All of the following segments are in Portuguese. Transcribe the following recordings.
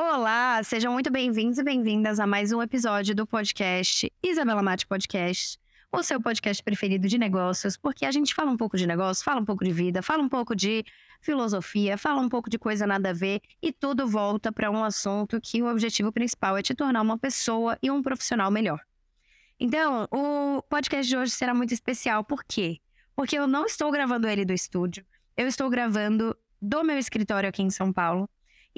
Olá, sejam muito bem-vindos e bem-vindas a mais um episódio do podcast Isabela Mate Podcast, o seu podcast preferido de negócios, porque a gente fala um pouco de negócio, fala um pouco de vida, fala um pouco de filosofia, fala um pouco de coisa nada a ver e tudo volta para um assunto que o objetivo principal é te tornar uma pessoa e um profissional melhor. Então, o podcast de hoje será muito especial, por quê? Porque eu não estou gravando ele do estúdio, eu estou gravando do meu escritório aqui em São Paulo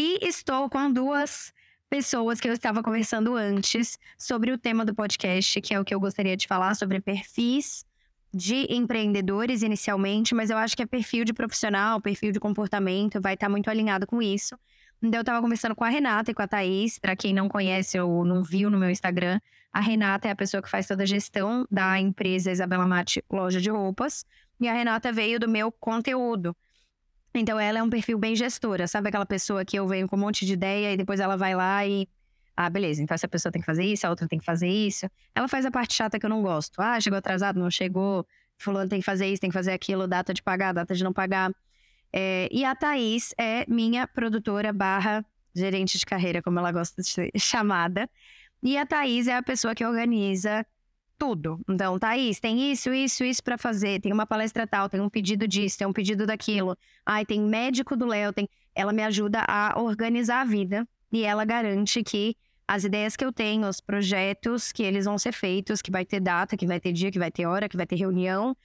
e estou com duas pessoas que eu estava conversando antes sobre o tema do podcast, que é o que eu gostaria de falar sobre perfis de empreendedores inicialmente, mas eu acho que é perfil de profissional, perfil de comportamento, vai estar muito alinhado com isso. Então, eu estava conversando com a Renata e com a Thaís. Para quem não conhece ou não viu no meu Instagram, a Renata é a pessoa que faz toda a gestão da empresa Isabela Mate Loja de Roupas. E a Renata veio do meu conteúdo. Então ela é um perfil bem gestora, sabe aquela pessoa que eu venho com um monte de ideia e depois ela vai lá e ah, beleza, então essa pessoa tem que fazer isso, a outra tem que fazer isso. Ela faz a parte chata que eu não gosto. Ah, chegou atrasado, não chegou. Fulano tem que fazer isso, tem que fazer aquilo, data de pagar, data de não pagar. É, e a Thaís é minha produtora barra gerente de carreira, como ela gosta de ser chamada. E a Thaís é a pessoa que organiza tudo. Então, Thaís, tem isso, isso, isso para fazer, tem uma palestra tal, tem um pedido disso, tem um pedido daquilo. Ai, tem médico do Léo, tem. Ela me ajuda a organizar a vida e ela garante que as ideias que eu tenho, os projetos que eles vão ser feitos, que vai ter data, que vai ter dia, que vai ter hora, que vai ter reunião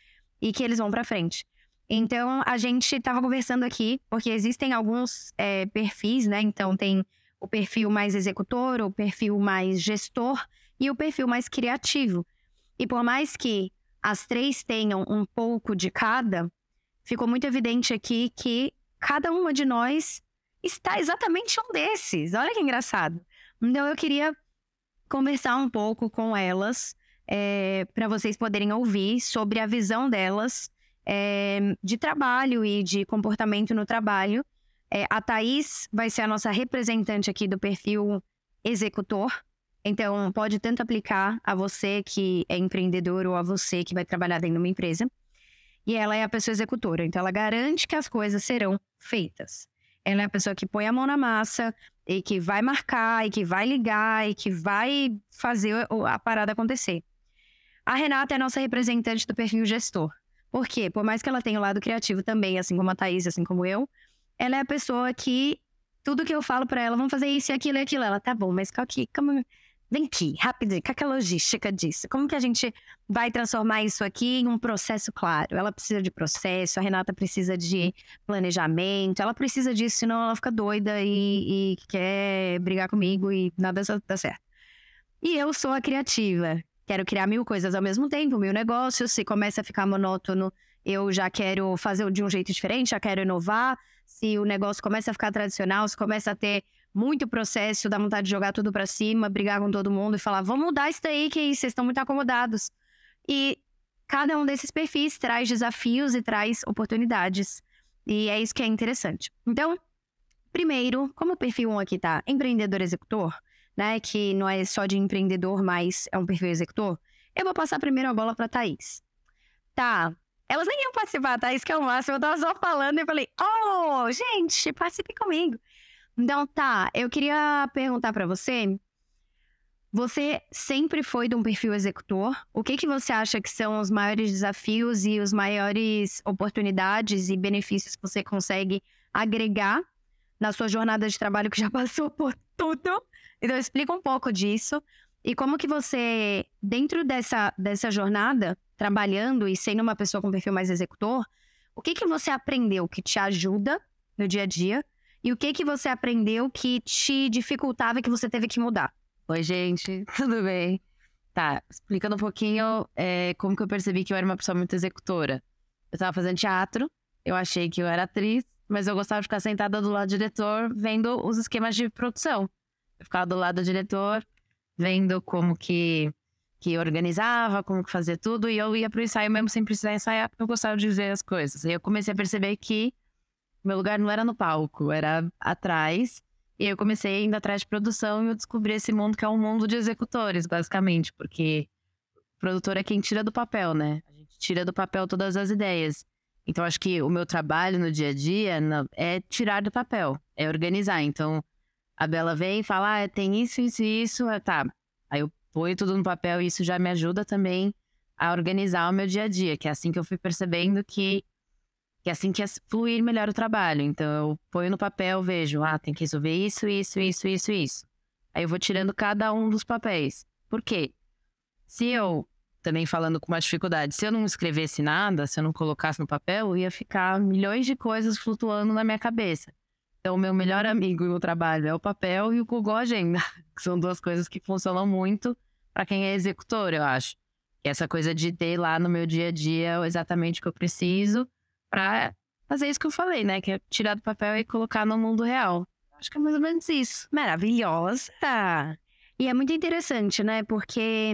e que eles vão para frente. Então, a gente estava conversando aqui, porque existem alguns é, perfis, né? Então, tem o perfil mais executor, o perfil mais gestor e o perfil mais criativo. E por mais que as três tenham um pouco de cada, ficou muito evidente aqui que cada uma de nós está exatamente um desses. Olha que engraçado. Então eu queria conversar um pouco com elas é, para vocês poderem ouvir sobre a visão delas é, de trabalho e de comportamento no trabalho. É, a Thaís vai ser a nossa representante aqui do perfil executor, então, pode tanto aplicar a você que é empreendedor ou a você que vai trabalhar dentro de uma empresa. E ela é a pessoa executora, então ela garante que as coisas serão feitas. Ela é a pessoa que põe a mão na massa e que vai marcar, e que vai ligar, e que vai fazer a parada acontecer. A Renata é a nossa representante do perfil gestor. Por quê? Por mais que ela tenha o lado criativo também, assim como a Thaís, assim como eu, ela é a pessoa que tudo que eu falo para ela, vamos fazer isso e aquilo e aquilo. Ela, tá bom, mas que, como, Vem aqui, rapidinho, com a logística disso? Como que a gente vai transformar isso aqui em um processo claro? Ela precisa de processo, a Renata precisa de planejamento, ela precisa disso, senão ela fica doida e, e quer brigar comigo e nada dá certo. E eu sou a criativa, quero criar mil coisas ao mesmo tempo, mil negócios, se começa a ficar monótono, eu já quero fazer de um jeito diferente, já quero inovar. Se o negócio começa a ficar tradicional, se começa a ter muito processo, dá vontade de jogar tudo para cima, brigar com todo mundo e falar: vamos mudar isso daí, que vocês estão muito acomodados. E cada um desses perfis traz desafios e traz oportunidades. E é isso que é interessante. Então, primeiro, como o perfil 1 aqui tá empreendedor executor, né? Que não é só de empreendedor, mas é um perfil executor. Eu vou passar primeiro a bola para Thaís. Tá. Elas nem iam participar, Thaís, que é o máximo. Eu tava só falando e falei: Oh, gente, participe comigo. Então, tá, eu queria perguntar para você. Você sempre foi de um perfil executor. O que, que você acha que são os maiores desafios e os maiores oportunidades e benefícios que você consegue agregar na sua jornada de trabalho que já passou por tudo? Então, explica um pouco disso. E como que você, dentro dessa, dessa jornada, trabalhando e sendo uma pessoa com perfil mais executor, o que, que você aprendeu que te ajuda no dia a dia e o que que você aprendeu que te dificultava e que você teve que mudar? Oi, gente, tudo bem? Tá, explicando um pouquinho é, como que eu percebi que eu era uma pessoa muito executora. Eu tava fazendo teatro, eu achei que eu era atriz, mas eu gostava de ficar sentada do lado do diretor vendo os esquemas de produção. Eu ficava do lado do diretor, vendo como que, que organizava, como que fazia tudo, e eu ia pro ensaio mesmo sem precisar ensaiar, porque eu gostava de ver as coisas. E eu comecei a perceber que meu lugar não era no palco, era atrás. E eu comecei indo atrás de produção e eu descobri esse mundo que é um mundo de executores, basicamente, porque o produtor é quem tira do papel, né? A gente tira do papel todas as ideias. Então, acho que o meu trabalho no dia a dia é tirar do papel, é organizar. Então, A Bela vem e fala, ah, tem isso, isso e isso. Tá. Aí eu ponho tudo no papel e isso já me ajuda também a organizar o meu dia a dia, que é assim que eu fui percebendo que, que é assim que é fluir melhor o trabalho. Então eu ponho no papel, vejo, ah, tem que resolver isso, isso, isso, isso, isso. Aí eu vou tirando cada um dos papéis. Por quê? Se eu, também falando com uma dificuldade, se eu não escrevesse nada, se eu não colocasse no papel, ia ficar milhões de coisas flutuando na minha cabeça. Então, o meu melhor amigo no trabalho é o papel e o Google Agenda, que são duas coisas que funcionam muito para quem é executor, eu acho. E essa coisa de ter lá no meu dia a dia exatamente o que eu preciso para fazer isso que eu falei, né? Que é tirar do papel e colocar no mundo real. Acho que é mais ou menos isso. Maravilhosa! E é muito interessante, né? Porque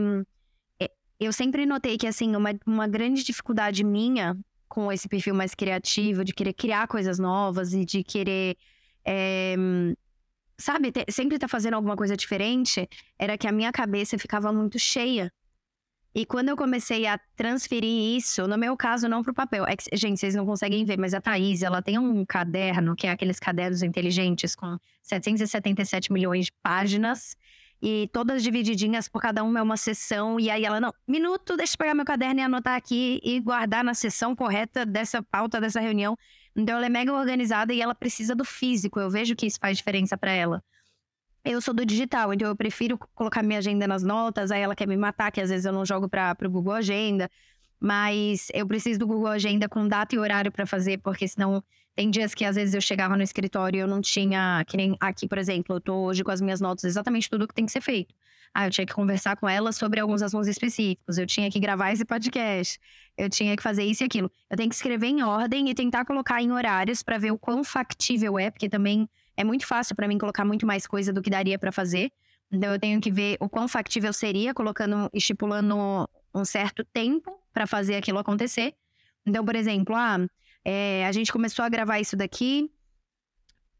é, eu sempre notei que, assim, uma, uma grande dificuldade minha com esse perfil mais criativo, de querer criar coisas novas e de querer. É, sabe, ter, sempre estar tá fazendo alguma coisa diferente, era que a minha cabeça ficava muito cheia. E quando eu comecei a transferir isso, no meu caso, não para o papel. É que, gente, vocês não conseguem ver, mas a Thaís, ela tem um caderno, que é aqueles cadernos inteligentes com 777 milhões de páginas. E todas divididinhas, por cada uma é uma sessão. E aí ela, não, minuto, deixa eu pegar meu caderno e anotar aqui e guardar na sessão correta dessa pauta, dessa reunião. Então ela é mega organizada e ela precisa do físico. Eu vejo que isso faz diferença para ela. Eu sou do digital, então eu prefiro colocar minha agenda nas notas, aí ela quer me matar, que às vezes eu não jogo para o Google Agenda. Mas eu preciso do Google Agenda com data e horário para fazer, porque senão tem dias que às vezes eu chegava no escritório e eu não tinha, que nem aqui, por exemplo, eu tô hoje com as minhas notas exatamente tudo que tem que ser feito. Ah, eu tinha que conversar com ela sobre alguns assuntos específicos, eu tinha que gravar esse podcast, eu tinha que fazer isso e aquilo. Eu tenho que escrever em ordem e tentar colocar em horários para ver o quão factível é, porque também é muito fácil para mim colocar muito mais coisa do que daria para fazer. Então eu tenho que ver o quão factível seria, colocando, estipulando um certo tempo para fazer aquilo acontecer. Então, por exemplo, ah, é, a gente começou a gravar isso daqui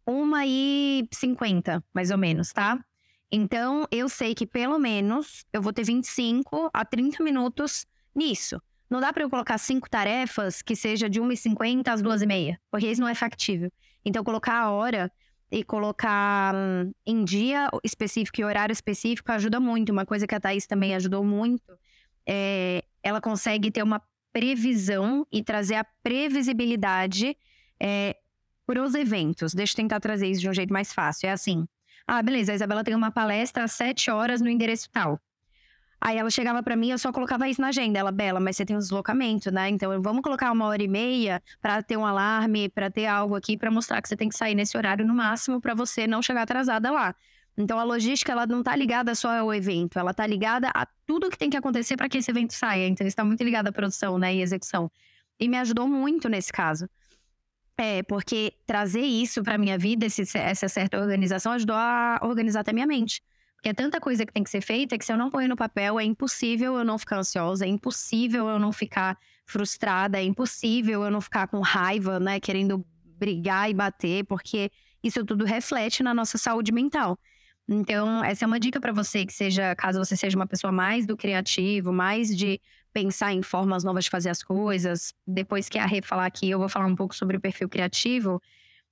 uma e cinquenta, mais ou menos, tá? Então, eu sei que pelo menos eu vou ter 25 a 30 minutos nisso. Não dá para eu colocar cinco tarefas que seja de 1h50 às 2h30, porque isso não é factível. Então, colocar a hora e colocar hum, em dia específico e horário específico ajuda muito. Uma coisa que a Thaís também ajudou muito é ela consegue ter uma previsão e trazer a previsibilidade é, para os eventos. Deixa eu tentar trazer isso de um jeito mais fácil. É assim: ah, beleza, a Isabela tem uma palestra às sete horas no endereço tal. Aí ela chegava para mim, eu só colocava isso na agenda. Ela, Bela, mas você tem um deslocamento, né? Então vamos colocar uma hora e meia para ter um alarme, para ter algo aqui para mostrar que você tem que sair nesse horário no máximo para você não chegar atrasada lá. Então a logística ela não tá ligada só ao evento, ela tá ligada a tudo que tem que acontecer para que esse evento saia. Então está muito ligada à produção, né, e execução. E me ajudou muito nesse caso. É, porque trazer isso para minha vida, esse, essa certa organização, ajudou a organizar até minha mente. Porque é tanta coisa que tem que ser feita que se eu não ponho no papel, é impossível eu não ficar ansiosa, é impossível eu não ficar frustrada, é impossível eu não ficar com raiva, né, querendo brigar e bater, porque isso tudo reflete na nossa saúde mental. Então, essa é uma dica para você que seja, caso você seja uma pessoa mais do criativo, mais de pensar em formas novas de fazer as coisas. Depois que a Rê falar aqui, eu vou falar um pouco sobre o perfil criativo.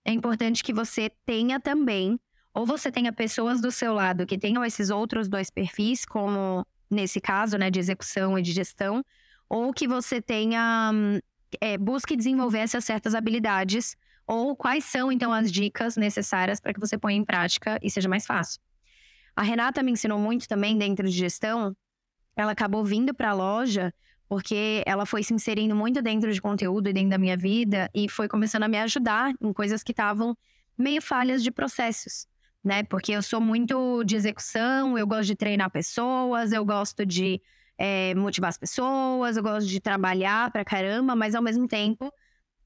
É importante que você tenha também ou você tenha pessoas do seu lado que tenham esses outros dois perfis, como nesse caso, né, de execução e de gestão, ou que você tenha é, busque desenvolver essas certas habilidades, ou quais são então as dicas necessárias para que você ponha em prática e seja mais fácil. A Renata me ensinou muito também dentro de gestão. Ela acabou vindo para a loja porque ela foi se inserindo muito dentro de conteúdo e dentro da minha vida e foi começando a me ajudar em coisas que estavam meio falhas de processos né? Porque eu sou muito de execução, eu gosto de treinar pessoas, eu gosto de é, motivar as pessoas, eu gosto de trabalhar pra caramba, mas ao mesmo tempo,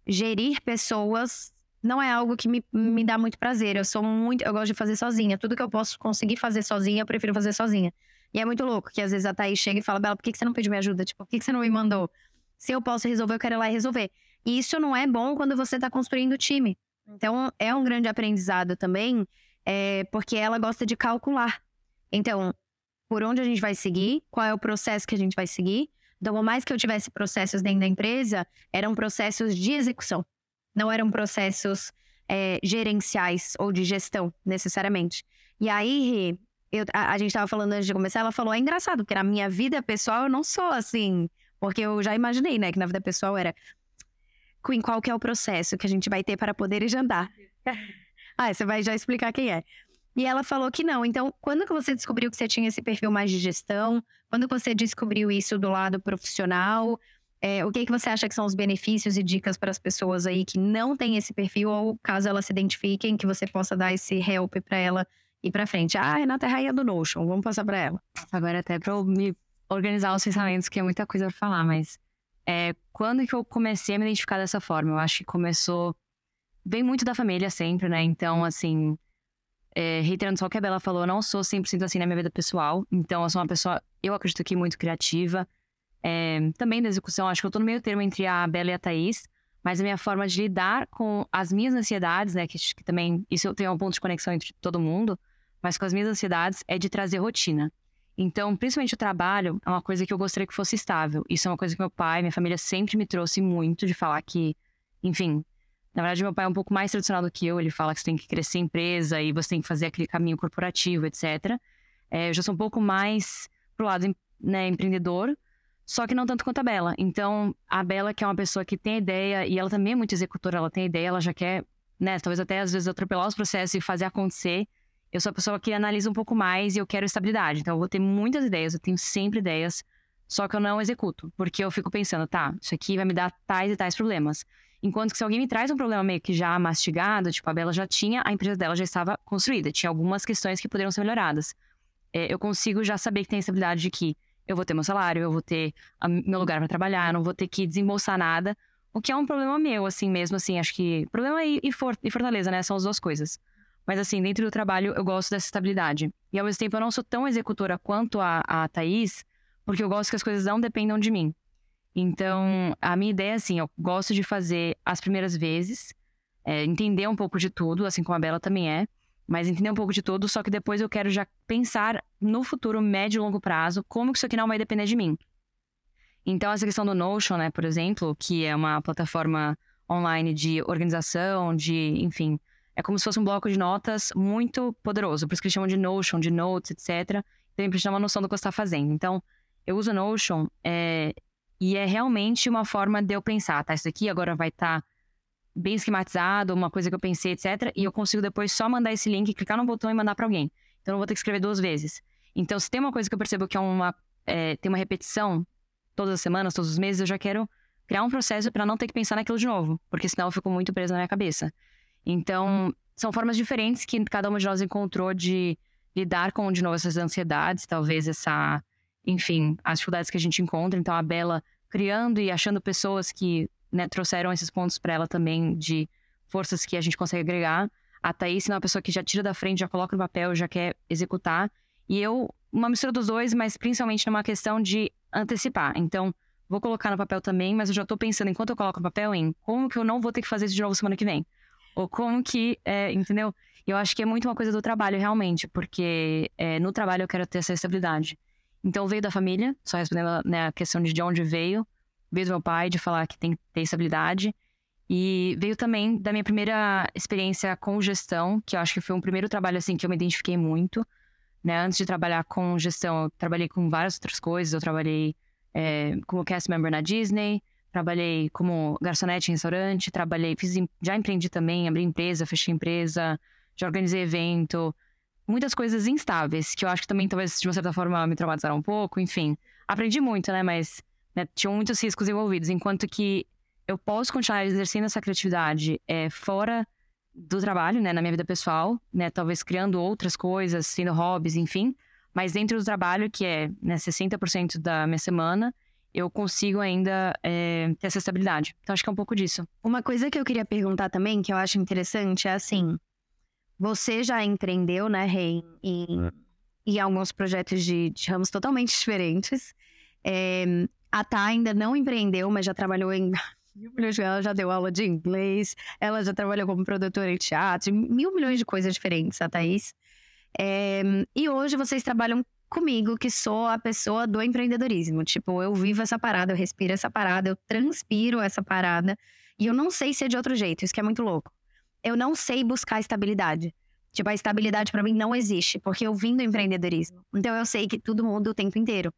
gerir pessoas não é algo que me, me dá muito prazer. Eu sou muito. Eu gosto de fazer sozinha. Tudo que eu posso conseguir fazer sozinha, eu prefiro fazer sozinha. E é muito louco que às vezes a Thaís chega e fala, Bela, por que, você não pediu minha ajuda? Tipo, por que, que você não me mandou? Se eu posso resolver, eu quero ir lá e resolver. E isso não é bom quando você tá construindo time. Então, é um grande aprendizado também é, porque ela gosta de calcular. Então, por onde a gente vai seguir, qual é o processo que a gente vai seguir. Então, por mais que eu tivesse processos dentro da empresa, eram processos de execução, não eram processos é, gerenciais ou de gestão, necessariamente. E aí, eu, a, a, gente tava falando antes de começar, ela falou, é engraçado, porque na minha vida pessoal eu não sou assim. Porque eu já imaginei, né, que na vida pessoal era. Queen, qual que é o processo que a gente vai ter para poder ir jantar? Ah, você vai já explicar quem é. E ela falou que não. Então, quando que você descobriu que você tinha esse perfil mais de gestão? Quando que você descobriu isso do lado profissional? É, o que, que você acha que são os benefícios e dicas para as pessoas aí que não têm esse perfil, ou caso elas se identifiquem, que você possa dar esse help para ela ir para frente? Ah, Renata é rainha do Notion, vamos passar para ela. Agora, até para eu me organizar os pensamentos, que é muita coisa para falar, mas é, quando que eu comecei a me identificar dessa forma? Eu acho que começou. Vem muito da família sempre, né? Então, assim, é, reiterando só o que a Bela falou, eu não sou 100% assim na minha vida pessoal. Então, eu sou uma pessoa, eu acredito que muito criativa. É, também da execução, acho que eu tô no meio termo entre a Bela e a Thaís. Mas a minha forma de lidar com as minhas ansiedades, né? Que, que também, isso eu tenho um ponto de conexão entre todo mundo. Mas com as minhas ansiedades é de trazer rotina. Então, principalmente o trabalho é uma coisa que eu gostaria que fosse estável. Isso é uma coisa que meu pai, minha família sempre me trouxe muito de falar que, enfim, na verdade, meu pai é um pouco mais tradicional do que eu. Ele fala que você tem que crescer empresa e você tem que fazer aquele caminho corporativo, etc. É, eu já sou um pouco mais pro lado né, empreendedor, só que não tanto quanto a Bela. Então, a Bela, que é uma pessoa que tem ideia, e ela também é muito executora, ela tem ideia, ela já quer, né, talvez até às vezes atropelar os processos e fazer acontecer. Eu sou a pessoa que analisa um pouco mais e eu quero estabilidade. Então, eu vou ter muitas ideias, eu tenho sempre ideias, só que eu não executo, porque eu fico pensando, tá, isso aqui vai me dar tais e tais problemas. Enquanto que se alguém me traz um problema meio que já mastigado, tipo, a Bela já tinha, a empresa dela já estava construída, tinha algumas questões que poderiam ser melhoradas. É, eu consigo já saber que tem a estabilidade de que eu vou ter meu salário, eu vou ter a, meu lugar para trabalhar, não vou ter que desembolsar nada, o que é um problema meu, assim mesmo, assim, acho que. Problema e, e, for, e fortaleza, né? São as duas coisas. Mas, assim, dentro do trabalho, eu gosto dessa estabilidade. E, ao mesmo tempo, eu não sou tão executora quanto a, a Thaís, porque eu gosto que as coisas não dependam de mim. Então, a minha ideia é assim, eu gosto de fazer as primeiras vezes, é, entender um pouco de tudo, assim como a Bela também é, mas entender um pouco de tudo, só que depois eu quero já pensar no futuro, médio e longo prazo, como que isso aqui não vai depender de mim. Então, essa questão do Notion, né, por exemplo, que é uma plataforma online de organização, de, enfim, é como se fosse um bloco de notas muito poderoso, por isso que eles chamam de Notion, de Notes, etc. Então, a gente tem uma noção do que você está fazendo. Então, eu uso Notion é, e é realmente uma forma de eu pensar, tá? Isso aqui agora vai estar tá bem esquematizado, uma coisa que eu pensei, etc. E eu consigo depois só mandar esse link, clicar no botão e mandar para alguém. Então eu não vou ter que escrever duas vezes. Então, se tem uma coisa que eu percebo que é uma, é, tem uma repetição todas as semanas, todos os meses, eu já quero criar um processo para não ter que pensar naquilo de novo, porque senão eu fico muito preso na minha cabeça. Então, são formas diferentes que cada uma de nós encontrou de lidar com, de novo, essas ansiedades, talvez essa, enfim, as dificuldades que a gente encontra. Então, a Bela criando e achando pessoas que né, trouxeram esses pontos para ela também de forças que a gente consegue agregar. A Thaís é uma pessoa que já tira da frente, já coloca no papel, já quer executar. E eu, uma mistura dos dois, mas principalmente numa questão de antecipar. Então, vou colocar no papel também, mas eu já tô pensando, enquanto eu coloco no papel, em como que eu não vou ter que fazer isso de novo semana que vem. Ou como que, é, entendeu? Eu acho que é muito uma coisa do trabalho, realmente, porque é, no trabalho eu quero ter essa estabilidade. Então veio da família, só respondendo né, a questão de de onde veio. Veio do meu pai, de falar que tem que ter estabilidade. E veio também da minha primeira experiência com gestão, que eu acho que foi um primeiro trabalho assim que eu me identifiquei muito. Né? Antes de trabalhar com gestão, eu trabalhei com várias outras coisas. Eu trabalhei é, como cast member na Disney, trabalhei como garçonete em restaurante, trabalhei, fiz, já empreendi também, abri empresa, fechei empresa, já organizei evento, muitas coisas instáveis, que eu acho que também talvez de uma certa forma me traumatizaram um pouco, enfim. Aprendi muito, né, mas né, tinham muitos riscos envolvidos, enquanto que eu posso continuar exercendo essa criatividade é, fora do trabalho, né, na minha vida pessoal, né, talvez criando outras coisas, tendo hobbies, enfim, mas dentro do trabalho, que é né, 60% da minha semana, eu consigo ainda é, ter essa estabilidade. Então, acho que é um pouco disso. Uma coisa que eu queria perguntar também, que eu acho interessante, é assim: você já empreendeu, né, Rei, em, é. em alguns projetos de, de, ramos totalmente diferentes. É, a Tá ainda não empreendeu, mas já trabalhou em mil milhões de ela já deu aula de inglês, ela já trabalhou como produtora em teatro, mil milhões de coisas diferentes, a Thaís. É, e hoje vocês trabalham comigo, que sou a pessoa do empreendedorismo. Tipo, eu vivo essa parada, eu respiro essa parada, eu transpiro essa parada. E eu não sei ser de outro jeito, isso que é muito louco eu não sei buscar estabilidade. Tipo, a estabilidade para mim não existe, porque eu vim do empreendedorismo. Então eu sei que tudo muda o tempo inteiro.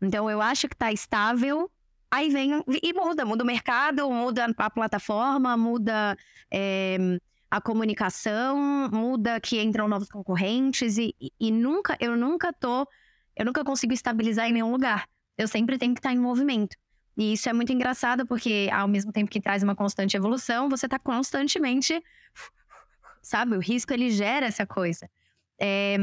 Então eu acho que tá estável, aí vem e muda, muda o mercado, muda a plataforma, muda é, a comunicação, muda que entram novos concorrentes e, e, nunca, eu nunca tô, eu nunca consigo estabilizar em nenhum lugar. Eu sempre tenho que estar tá em movimento. E isso é muito engraçado porque ao mesmo tempo que traz uma constante evolução, você está constantemente sabe? O risco ele gera essa coisa. É,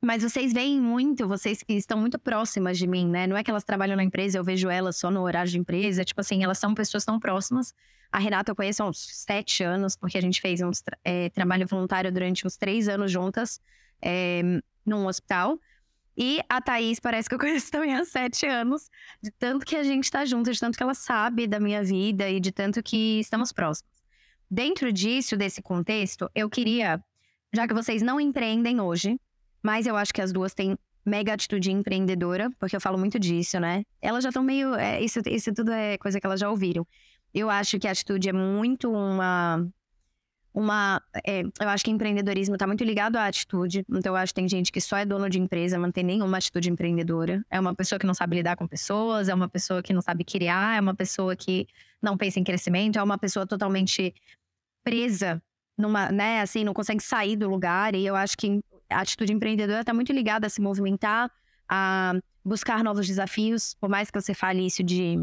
mas vocês veem muito, vocês que estão muito próximas de mim, né? Não é que elas trabalham na empresa, eu vejo elas só no horário de empresa. Tipo assim, elas são pessoas tão próximas. A Renata eu conheço há uns sete anos, porque a gente fez um é, trabalho voluntário durante uns três anos juntas é, num hospital. E a Thaís parece que eu conheço também há sete anos, de tanto que a gente tá junto, de tanto que ela sabe da minha vida e de tanto que estamos próximos. Dentro disso, desse contexto, eu queria, já que vocês não empreendem hoje, mas eu acho que as duas têm mega atitude empreendedora, porque eu falo muito disso, né? Elas já estão meio. É, isso, isso tudo é coisa que elas já ouviram. Eu acho que a atitude é muito uma. Uma. É, eu acho que empreendedorismo está muito ligado à atitude. Então, eu acho que tem gente que só é dono de empresa, não tem nenhuma atitude empreendedora. É uma pessoa que não sabe lidar com pessoas, é uma pessoa que não sabe criar, é uma pessoa que não pensa em crescimento, é uma pessoa totalmente presa numa, né, assim, não consegue sair do lugar. E eu acho que a atitude empreendedora está muito ligada a se movimentar, a buscar novos desafios, por mais que você fale isso de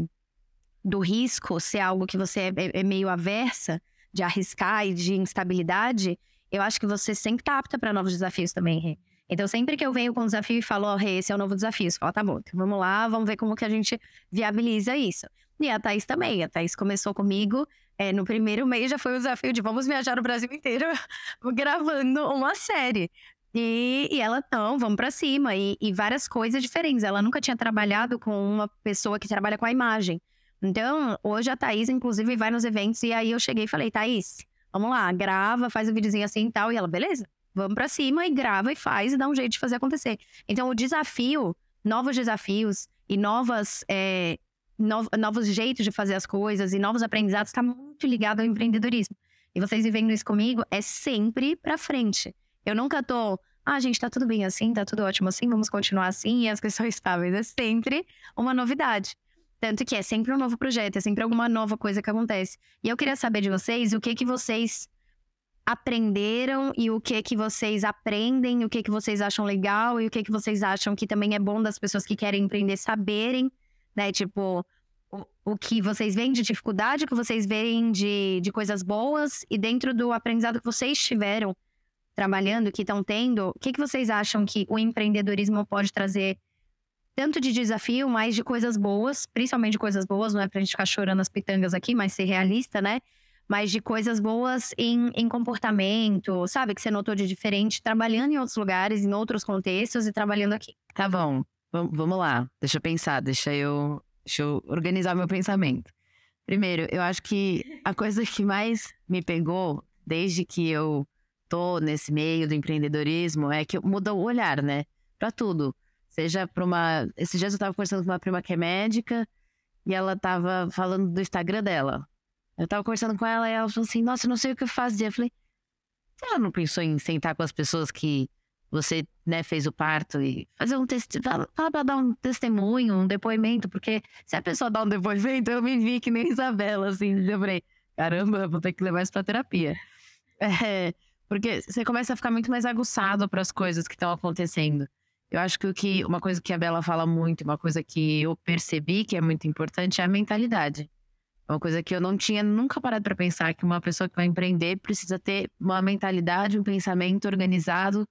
do risco ser algo que você é, é, é meio aversa de arriscar e de instabilidade, eu acho que você sempre está apta para novos desafios também, Rê. Então, sempre que eu venho com um desafio e falo, ó, oh, Rê, esse é o novo desafio, você fala, tá bom, então vamos lá, vamos ver como que a gente viabiliza isso. E a Thaís também. A Thaís começou comigo. É, no primeiro mês já foi o desafio de vamos viajar o Brasil inteiro gravando uma série. E, e ela, não, vamos para cima. E, e, várias coisas diferentes. Ela nunca tinha trabalhado com uma pessoa que trabalha com a imagem. Então, hoje a Thaís, inclusive, vai nos eventos. E aí eu cheguei e falei, Thaís, vamos lá, grava, faz um videozinho assim e tal. E ela, beleza, vamos para cima e grava e faz e dá um jeito de fazer acontecer. Então, o desafio, novos desafios e novas é, novos jeitos de fazer as coisas e novos aprendizados está muito ligado ao empreendedorismo. E vocês vivendo isso comigo é sempre para frente. Eu nunca tô, ah, gente, tá tudo bem assim, tá tudo ótimo assim, vamos continuar assim e as coisas são estáveis. É sempre uma novidade. Tanto que é sempre um novo projeto, é sempre alguma nova coisa que acontece. E eu queria saber de vocês o que que vocês aprenderam e o que que vocês aprendem, o que que vocês acham legal e o que que vocês acham que também é bom das pessoas que querem empreender saberem né? Tipo, o, o que vocês veem de dificuldade, o que vocês veem de, de coisas boas, e dentro do aprendizado que vocês tiveram trabalhando, que estão tendo, o que, que vocês acham que o empreendedorismo pode trazer tanto de desafio, mas de coisas boas, principalmente de coisas boas, não é pra gente ficar chorando as pitangas aqui, mas ser realista, né? Mas de coisas boas em, em comportamento, sabe? Que você notou de diferente, trabalhando em outros lugares, em outros contextos e trabalhando aqui. Tá bom. Vamos lá, deixa eu pensar, deixa eu, deixa eu organizar meu pensamento. Primeiro, eu acho que a coisa que mais me pegou desde que eu tô nesse meio do empreendedorismo é que muda o olhar, né? Pra tudo. Seja pra uma. Esses dias eu tava conversando com uma prima que é médica e ela tava falando do Instagram dela. Eu tava conversando com ela e ela falou assim: Nossa, eu não sei o que eu faço. Eu falei: Você já não pensou em sentar com as pessoas que você né, fez o parto e fazer um testemunho, fala para dar um testemunho, um depoimento, porque se a pessoa dá um depoimento, eu me vi que nem Isabela, assim, eu falei, caramba, vou ter que levar isso para terapia. É, porque você começa a ficar muito mais aguçado para as coisas que estão acontecendo. Eu acho que que uma coisa que a Bela fala muito, uma coisa que eu percebi que é muito importante é a mentalidade. É uma coisa que eu não tinha nunca parado para pensar que uma pessoa que vai empreender precisa ter uma mentalidade, um pensamento organizado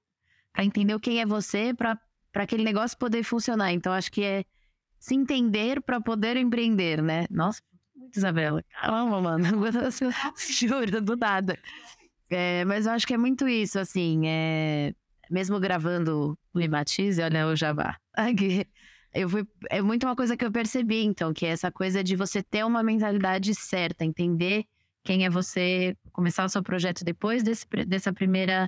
para entender quem é você, para aquele negócio poder funcionar. Então, acho que é se entender para poder empreender, né? Nossa, muito Isabela. Caramba, mano. Juro, do nada. É, mas eu acho que é muito isso, assim. É... Mesmo gravando o Imatize, olha o Jabá. Eu fui, é muito uma coisa que eu percebi, então, que é essa coisa de você ter uma mentalidade certa, entender quem é você, começar o seu projeto depois desse, dessa primeira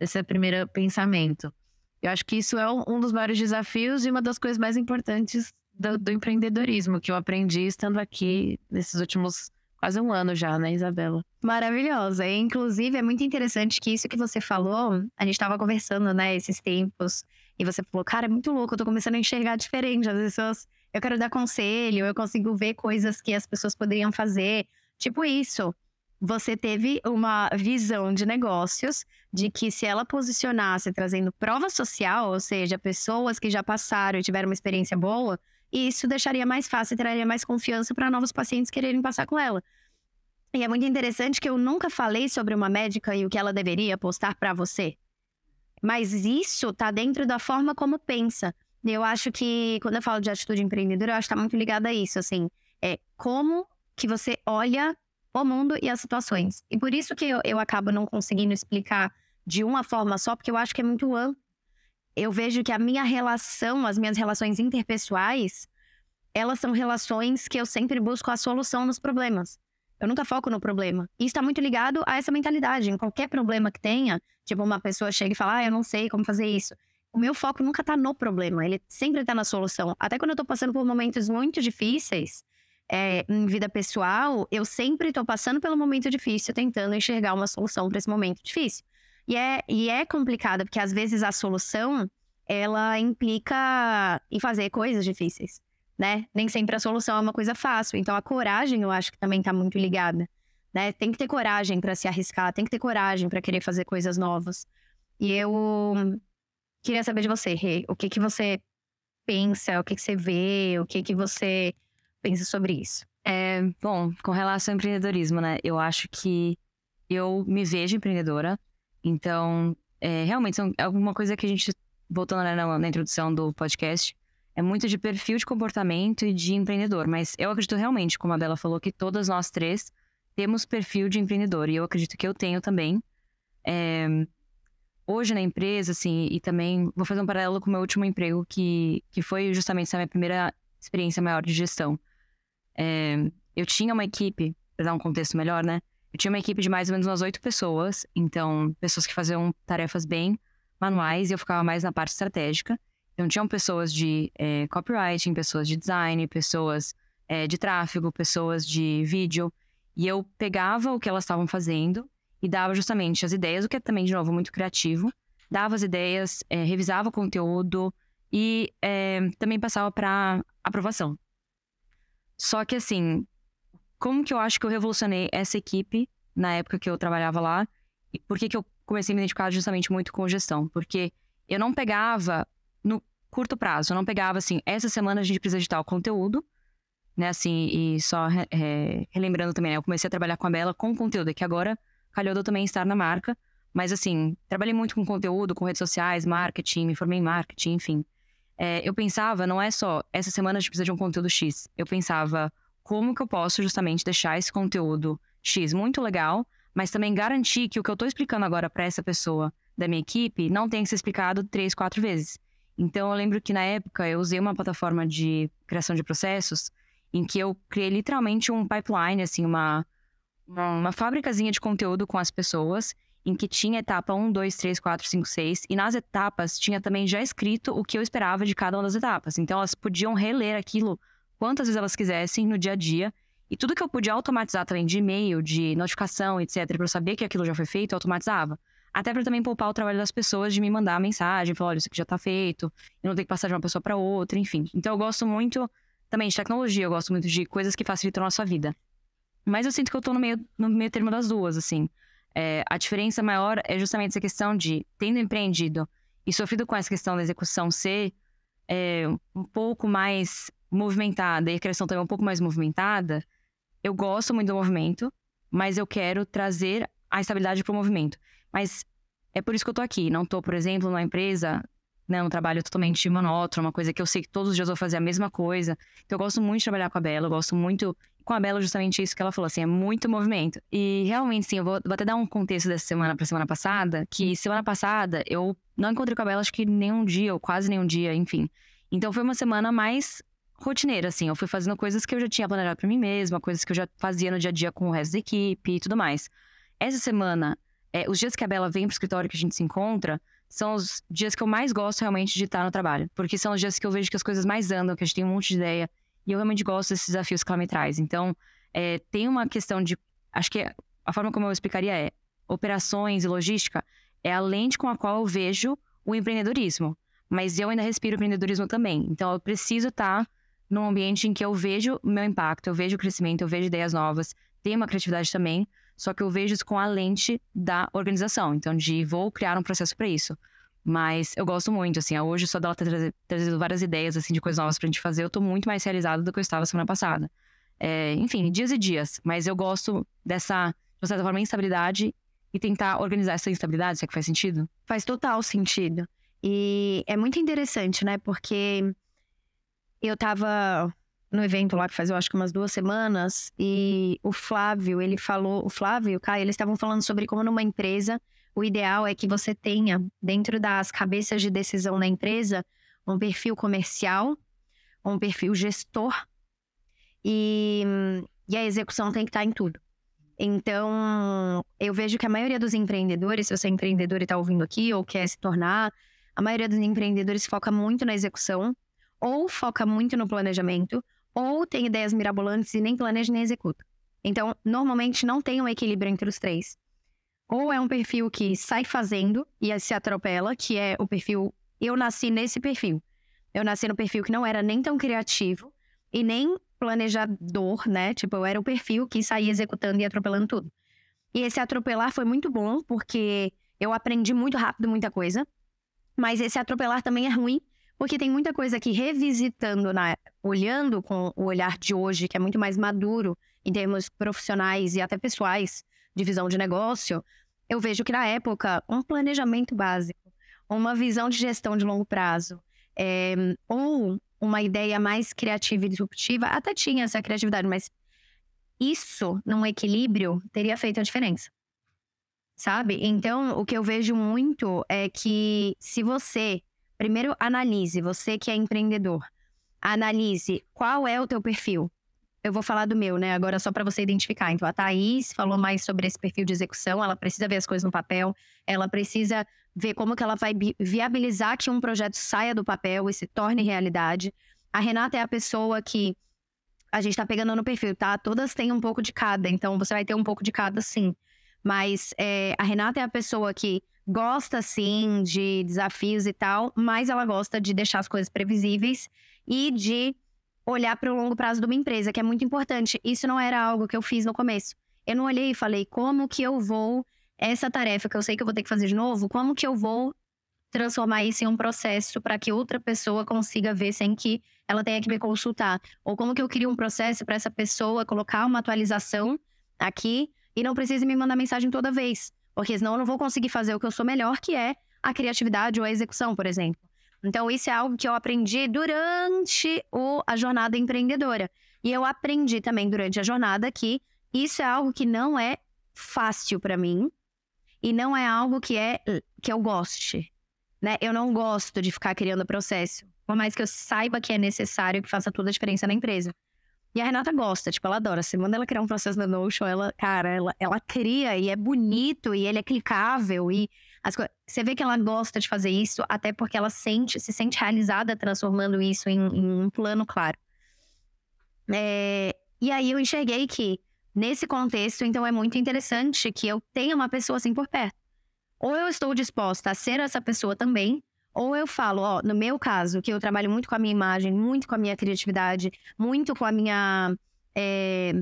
esse é primeiro pensamento. Eu acho que isso é um dos maiores desafios e uma das coisas mais importantes do, do empreendedorismo que eu aprendi estando aqui nesses últimos quase um ano já, né, Isabela? Maravilhosa. Inclusive, é muito interessante que isso que você falou, a gente estava conversando, né, esses tempos, e você falou, cara, é muito louco, eu tô começando a enxergar diferente. As pessoas, eu quero dar conselho, eu consigo ver coisas que as pessoas poderiam fazer. Tipo isso. Você teve uma visão de negócios de que se ela posicionasse trazendo prova social, ou seja, pessoas que já passaram e tiveram uma experiência boa, isso deixaria mais fácil e traria mais confiança para novos pacientes quererem passar com ela. E é muito interessante que eu nunca falei sobre uma médica e o que ela deveria postar para você. Mas isso tá dentro da forma como pensa. Eu acho que, quando eu falo de atitude empreendedora, eu acho que tá muito ligada a isso, assim. É como que você olha o mundo e as situações. E por isso que eu, eu acabo não conseguindo explicar de uma forma só, porque eu acho que é muito amplo. Eu vejo que a minha relação, as minhas relações interpessoais, elas são relações que eu sempre busco a solução nos problemas. Eu nunca foco no problema. E está muito ligado a essa mentalidade. Em qualquer problema que tenha, tipo, uma pessoa chega e fala, ah, eu não sei como fazer isso. O meu foco nunca tá no problema, ele sempre tá na solução. Até quando eu tô passando por momentos muito difíceis, é, em vida pessoal, eu sempre tô passando pelo momento difícil, tentando enxergar uma solução para esse momento difícil. E é, e é complicado, porque às vezes a solução, ela implica em fazer coisas difíceis né? Nem sempre a solução é uma coisa fácil. Então a coragem, eu acho que também está muito ligada, né? Tem que ter coragem para se arriscar, tem que ter coragem para querer fazer coisas novas. E eu queria saber de você, Rê, o que que você pensa, o que que você vê, o que que você pensa sobre isso? É, bom, com relação ao empreendedorismo, né? Eu acho que eu me vejo empreendedora. Então, é, realmente, são alguma coisa que a gente, voltando né, na, na introdução do podcast, é muito de perfil de comportamento e de empreendedor. Mas eu acredito realmente, como a Bela falou, que todas nós três temos perfil de empreendedor. E eu acredito que eu tenho também. É... Hoje na empresa, assim, e também vou fazer um paralelo com o meu último emprego, que, que foi justamente essa minha primeira experiência maior de gestão. É... Eu tinha uma equipe, para dar um contexto melhor, né? Eu tinha uma equipe de mais ou menos umas oito pessoas, então, pessoas que faziam tarefas bem manuais e eu ficava mais na parte estratégica. Então, tinham pessoas de é, copywriting, pessoas de design, pessoas é, de tráfego, pessoas de vídeo. E eu pegava o que elas estavam fazendo e dava justamente as ideias, o que é também, de novo, muito criativo. Dava as ideias, é, revisava o conteúdo e também passava para aprovação. Só que, assim, como que eu acho que eu revolucionei essa equipe na época que eu trabalhava lá? E por que, que eu comecei a me identificar justamente muito com gestão? Porque eu não pegava no curto prazo. Eu não pegava assim, essa semana a gente precisa de tal conteúdo, né? Assim, e só é, relembrando também, né? Eu comecei a trabalhar com a Bela com conteúdo, que agora calhou de eu também estar na marca. Mas assim, trabalhei muito com conteúdo, com redes sociais, marketing, me formei em marketing, enfim. É, eu pensava, não é só, essa semana a gente precisa de um conteúdo X. Eu pensava, como que eu posso justamente deixar esse conteúdo X muito legal, mas também garantir que o que eu estou explicando agora para essa pessoa da minha equipe não tenha que ser explicado três, quatro vezes. Então eu lembro que na época eu usei uma plataforma de criação de processos em que eu criei literalmente um pipeline, assim, uma, uma, uma fábricazinha de conteúdo com as pessoas, em que tinha etapa 1, 2, 3, 4, 5, 6, e nas etapas tinha também já escrito o que eu esperava de cada uma das etapas. Então elas podiam reler aquilo quantas vezes elas quisessem no dia a dia, e tudo que eu podia automatizar também de e-mail, de notificação, etc, para eu saber que aquilo já foi feito, eu automatizava. Até para também poupar o trabalho das pessoas de me mandar mensagem, falar, olha, isso aqui já tá feito, eu não tenho que passar de uma pessoa para outra, enfim. Então eu gosto muito também de tecnologia, eu gosto muito de coisas que facilitam a nossa vida. Mas eu sinto que eu tô no meio, no meio termo das duas, assim. É, a diferença maior é justamente essa questão de, tendo empreendido e sofrido com essa questão da execução ser é, um pouco mais movimentada e a criação também um pouco mais movimentada, eu gosto muito do movimento, mas eu quero trazer a estabilidade para o movimento. Mas é por isso que eu tô aqui. Não tô, por exemplo, numa empresa, né, um trabalho totalmente monótono, uma coisa que eu sei que todos os dias eu vou fazer a mesma coisa. Então eu gosto muito de trabalhar com a Bela, eu gosto muito com a Bela justamente isso que ela falou, assim, é muito movimento. E realmente, sim, eu vou, vou até dar um contexto dessa semana pra semana passada, que semana passada eu não encontrei com a Bela acho que nenhum dia, ou quase nenhum dia, enfim. Então foi uma semana mais rotineira, assim, eu fui fazendo coisas que eu já tinha planejado para mim mesma, coisas que eu já fazia no dia a dia com o resto da equipe e tudo mais. Essa semana é, os dias que a Bela vem pro escritório que a gente se encontra são os dias que eu mais gosto realmente de estar no trabalho. Porque são os dias que eu vejo que as coisas mais andam, que a gente tem um monte de ideia. E eu realmente gosto desses desafios que ela me traz. Então, é, tem uma questão de. Acho que a forma como eu explicaria é: operações e logística é a lente com a qual eu vejo o empreendedorismo. Mas eu ainda respiro empreendedorismo também. Então eu preciso estar num ambiente em que eu vejo meu impacto, eu vejo o crescimento, eu vejo ideias novas, tenho uma criatividade também, só que eu vejo isso com a lente da organização. Então, de vou criar um processo para isso. Mas eu gosto muito, assim, hoje só dela ter trazido várias ideias, assim, de coisas novas pra gente fazer, eu tô muito mais realizada do que eu estava semana passada. É, enfim, dias e dias, mas eu gosto dessa, de certa forma, instabilidade e tentar organizar essa instabilidade, se é que faz sentido? Faz total sentido. E é muito interessante, né? Porque eu tava no evento lá que faz, eu acho que umas duas semanas, e o Flávio, ele falou, o Flávio e o Caio, eles estavam falando sobre como numa empresa o ideal é que você tenha, dentro das cabeças de decisão da empresa, um perfil comercial, um perfil gestor e, e a execução tem que estar em tudo. Então, eu vejo que a maioria dos empreendedores, se você é empreendedor e está ouvindo aqui ou quer se tornar, a maioria dos empreendedores foca muito na execução, ou foca muito no planejamento, ou tem ideias mirabolantes e nem planeja nem executa. Então, normalmente não tem um equilíbrio entre os três. Ou é um perfil que sai fazendo e se atropela, que é o perfil. Eu nasci nesse perfil. Eu nasci no perfil que não era nem tão criativo e nem planejador, né? Tipo, eu era o perfil que saía executando e atropelando tudo. E esse atropelar foi muito bom, porque eu aprendi muito rápido muita coisa. Mas esse atropelar também é ruim, porque tem muita coisa que revisitando, na, olhando com o olhar de hoje, que é muito mais maduro em termos profissionais e até pessoais, de visão de negócio, eu vejo que na época, um planejamento básico, uma visão de gestão de longo prazo, é, ou uma ideia mais criativa e disruptiva, até tinha essa criatividade, mas isso, num equilíbrio, teria feito a diferença. Sabe? Então, o que eu vejo muito é que se você, primeiro analise, você que é empreendedor, analise qual é o teu perfil eu vou falar do meu, né? Agora só para você identificar. Então, a Thaís falou mais sobre esse perfil de execução. Ela precisa ver as coisas no papel. Ela precisa ver como que ela vai viabilizar que um projeto saia do papel e se torne realidade. A Renata é a pessoa que a gente tá pegando no perfil, tá? Todas têm um pouco de cada. Então, você vai ter um pouco de cada, sim. Mas é, a Renata é a pessoa que gosta, sim, de desafios e tal. Mas ela gosta de deixar as coisas previsíveis e de olhar para o longo prazo de uma empresa, que é muito importante. Isso não era algo que eu fiz no começo. Eu não olhei e falei, como que eu vou, essa tarefa que eu sei que eu vou ter que fazer de novo, como que eu vou transformar isso em um processo para que outra pessoa consiga ver sem que ela tenha que me consultar? Ou como que eu crio um processo para essa pessoa colocar uma atualização aqui e não precise me mandar mensagem toda vez? Porque senão eu não vou conseguir fazer o que eu sou melhor, que é a criatividade ou a execução, por exemplo. Então, isso é algo que eu aprendi durante o, a jornada empreendedora. E eu aprendi também durante a jornada que isso é algo que não é fácil para mim e não é algo que é que eu goste, né? Eu não gosto de ficar criando processo, por mais que eu saiba que é necessário que faça toda a diferença na empresa. E a Renata gosta, tipo, ela adora. Você manda ela criar um processo no Notion, ela, cara, ela, ela cria e é bonito e ele é clicável e as Você vê que ela gosta de fazer isso, até porque ela sente, se sente realizada transformando isso em, em um plano claro. É, e aí eu enxerguei que, nesse contexto, então é muito interessante que eu tenha uma pessoa assim por perto. Ou eu estou disposta a ser essa pessoa também, ou eu falo, ó, no meu caso, que eu trabalho muito com a minha imagem, muito com a minha criatividade, muito com a minha. É,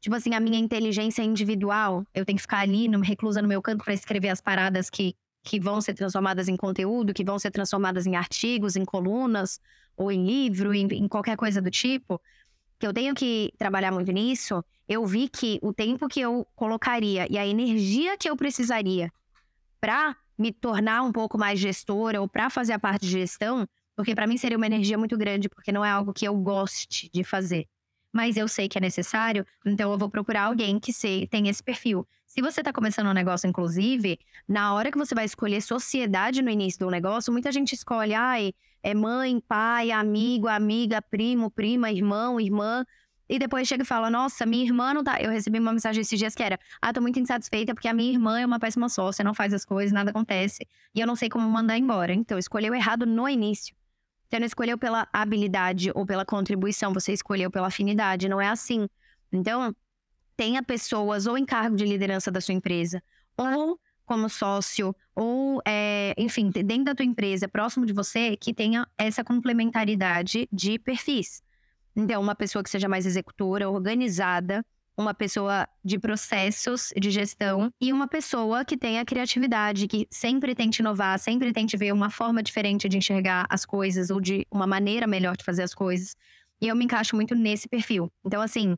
tipo assim, a minha inteligência individual, eu tenho que ficar ali, no, reclusa no meu canto para escrever as paradas que, que vão ser transformadas em conteúdo, que vão ser transformadas em artigos, em colunas, ou em livro, em, em qualquer coisa do tipo, que eu tenho que trabalhar muito nisso, eu vi que o tempo que eu colocaria e a energia que eu precisaria para me tornar um pouco mais gestora ou para fazer a parte de gestão, porque para mim seria uma energia muito grande, porque não é algo que eu goste de fazer mas eu sei que é necessário, então eu vou procurar alguém que tem esse perfil. Se você está começando um negócio, inclusive, na hora que você vai escolher sociedade no início do negócio, muita gente escolhe, ai, é mãe, pai, amigo, amiga, primo, prima, irmão, irmã. E depois chega e fala: Nossa, minha irmã não tá. Eu recebi uma mensagem esses dias que era: Ah, tô muito insatisfeita porque a minha irmã é uma péssima sócia, não faz as coisas, nada acontece. E eu não sei como mandar embora. Então, escolheu errado no início. Você não escolheu pela habilidade ou pela contribuição, você escolheu pela afinidade. Não é assim. Então, tenha pessoas ou em cargo de liderança da sua empresa, ou como sócio, ou, é, enfim, dentro da tua empresa, próximo de você, que tenha essa complementaridade de perfis. Então, uma pessoa que seja mais executora, organizada, uma pessoa de processos de gestão e uma pessoa que tenha criatividade, que sempre tente inovar, sempre tente ver uma forma diferente de enxergar as coisas ou de uma maneira melhor de fazer as coisas. E eu me encaixo muito nesse perfil. Então, assim,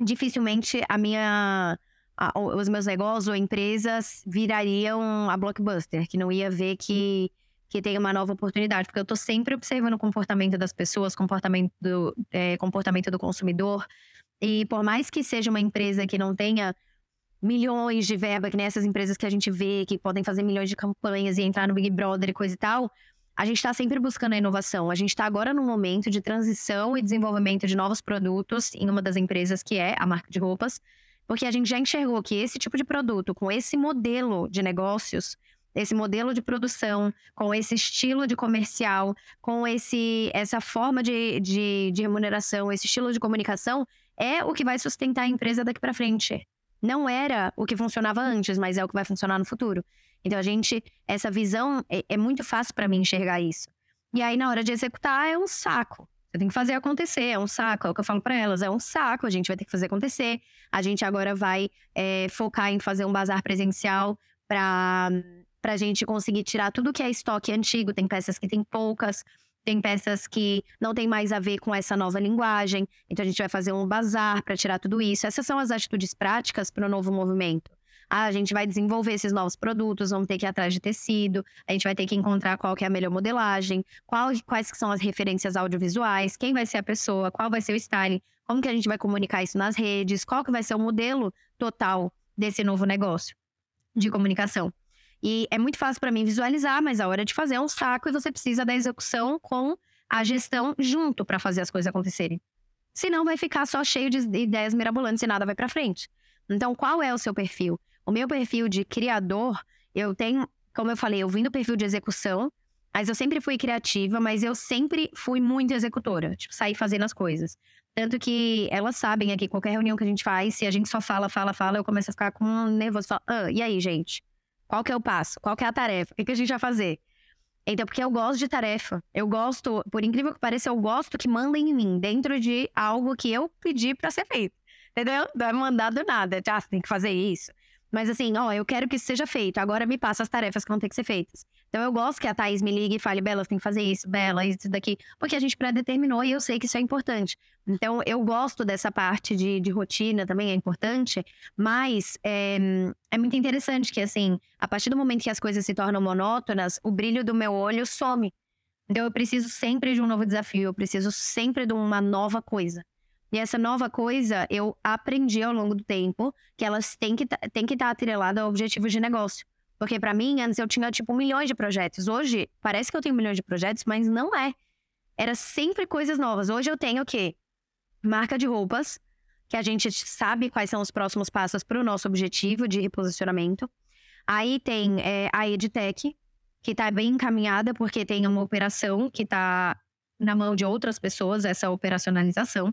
dificilmente a minha a, os meus negócios ou empresas virariam a blockbuster, que não ia ver que, que tem uma nova oportunidade, porque eu estou sempre observando o comportamento das pessoas, comportamento do, é, comportamento do consumidor. E por mais que seja uma empresa que não tenha milhões de verba, que nessas empresas que a gente vê, que podem fazer milhões de campanhas e entrar no Big Brother e coisa e tal, a gente está sempre buscando a inovação. A gente está agora num momento de transição e desenvolvimento de novos produtos em uma das empresas que é a marca de roupas. Porque a gente já enxergou que esse tipo de produto, com esse modelo de negócios, esse modelo de produção, com esse estilo de comercial, com esse, essa forma de, de, de remuneração, esse estilo de comunicação, é o que vai sustentar a empresa daqui para frente. Não era o que funcionava antes, mas é o que vai funcionar no futuro. Então a gente, essa visão é, é muito fácil para mim enxergar isso. E aí na hora de executar é um saco. Você tem que fazer acontecer, é um saco, é o que eu falo para elas, é um saco, a gente vai ter que fazer acontecer. A gente agora vai é, focar em fazer um bazar presencial para a gente conseguir tirar tudo que é estoque antigo. Tem peças que tem poucas, tem peças que não tem mais a ver com essa nova linguagem. Então a gente vai fazer um bazar para tirar tudo isso. Essas são as atitudes práticas para o novo movimento. Ah, a gente vai desenvolver esses novos produtos, vamos ter que ir atrás de tecido, a gente vai ter que encontrar qual que é a melhor modelagem, qual, quais que são as referências audiovisuais, quem vai ser a pessoa, qual vai ser o styling, como que a gente vai comunicar isso nas redes, qual que vai ser o modelo total desse novo negócio de comunicação. E é muito fácil para mim visualizar, mas a hora de fazer é um saco e você precisa da execução com a gestão junto para fazer as coisas acontecerem. Senão vai ficar só cheio de ideias mirabolantes e nada vai para frente. Então, qual é o seu perfil? O meu perfil de criador, eu tenho, como eu falei, eu vim do perfil de execução, mas eu sempre fui criativa, mas eu sempre fui muito executora, tipo, sair fazendo as coisas. Tanto que elas sabem aqui, qualquer reunião que a gente faz, se a gente só fala, fala, fala, eu começo a ficar com um nervoso. Falo, ah, e aí, gente? Qual que é o passo? Qual que é a tarefa? O que, que a gente vai fazer? Então, porque eu gosto de tarefa. Eu gosto, por incrível que pareça, eu gosto que mandem em mim, dentro de algo que eu pedi para ser feito. Entendeu? Não é mandar do nada. Ah, você tem que fazer isso. Mas assim, ó, eu quero que isso seja feito. Agora me passa as tarefas que vão ter que ser feitas. Então eu gosto que a Thaís me ligue e fale, Bela, você tem que fazer isso, Bela, isso daqui. Porque a gente predeterminou e eu sei que isso é importante. Então eu gosto dessa parte de, de rotina também, é importante. Mas é, é muito interessante que, assim, a partir do momento que as coisas se tornam monótonas, o brilho do meu olho some. Então eu preciso sempre de um novo desafio, eu preciso sempre de uma nova coisa. E essa nova coisa eu aprendi ao longo do tempo que elas têm que têm que estar tá atreladas a objetivos de negócio. Porque para mim, antes eu tinha tipo milhões de projetos. Hoje, parece que eu tenho milhões de projetos, mas não é. Era sempre coisas novas. Hoje eu tenho o quê? Marca de roupas, que a gente sabe quais são os próximos passos para o nosso objetivo de reposicionamento. Aí tem é, a EdTech, que está bem encaminhada, porque tem uma operação que está na mão de outras pessoas, essa operacionalização.